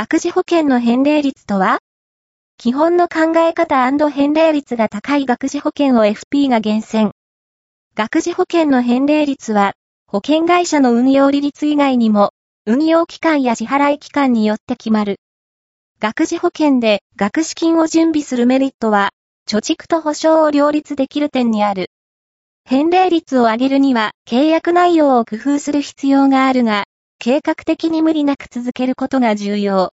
学士保険の返礼率とは？基本の考え方返礼率が高い学士保険を FP が厳選。学士保険の返礼率は、保険会社の運用利率以外にも、運用期間や支払い期間によって決まる。学士保険で学資金を準備するメリットは、貯蓄と保証を両立できる点にある。返礼率を上げるには契約内容を工夫する必要があるが、計画的に無理なく続けることが重要。